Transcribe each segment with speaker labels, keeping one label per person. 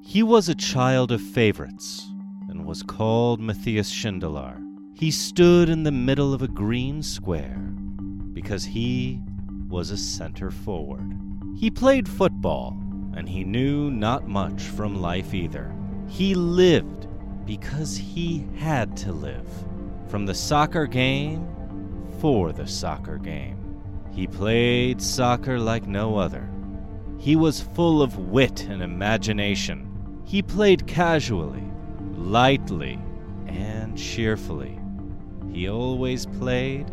Speaker 1: He was a child of favorites and was called Matthias Sindelar. He stood in the middle of a green square because he was a center forward. He played football and he knew not much from life either. He lived because he had to live. From the soccer game for the soccer game. He played soccer like no other. He was full of wit and imagination. He played casually, lightly, and cheerfully. He always played,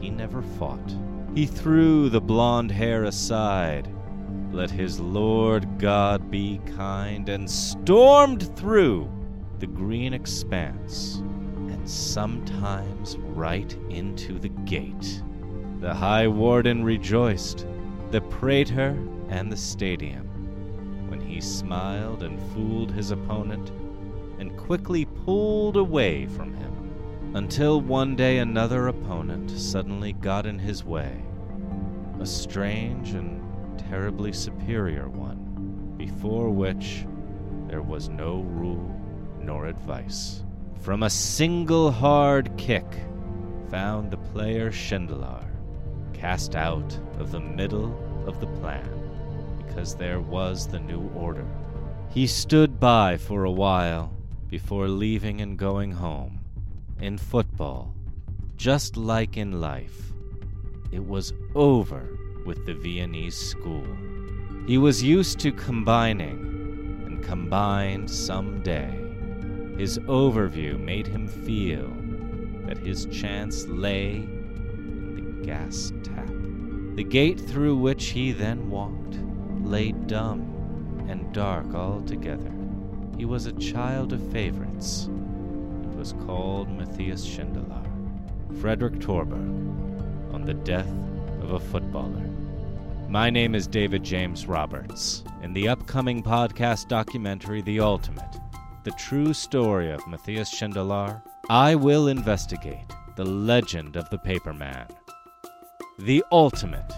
Speaker 1: he never fought. He threw the blond hair aside, let his Lord God be kind, and stormed through the green expanse, and sometimes right into the gate. The High Warden rejoiced, the Prater and the Stadium, when he smiled and fooled his opponent and quickly pulled away from him, until one day another opponent suddenly got in his way, a strange and terribly superior one, before which there was no rule nor advice. From a single hard kick, found the player Sindelar cast out of the middle of the plan, because there was the new order. He stood by for a while before leaving and going home. In football, just like in life, it was over with the Viennese school. He was used to combining, and combined someday. His overview made him feel that his chance lay in the gas tap. The gate through which he then walked lay dumb and dark altogether. He was a child of favorites. and was called Matthias Sindelar. Frederick Torberg on the death of a footballer. My name is David James Roberts. In the upcoming podcast documentary, The Ultimate, the true story of Matthias Sindelar, I will investigate the legend of the Paperman. The Ultimate,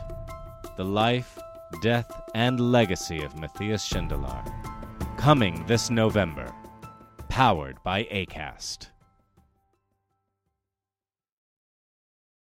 Speaker 1: the life, death, and legacy of Matthias Sindelar. Coming this November. Powered by ACAST.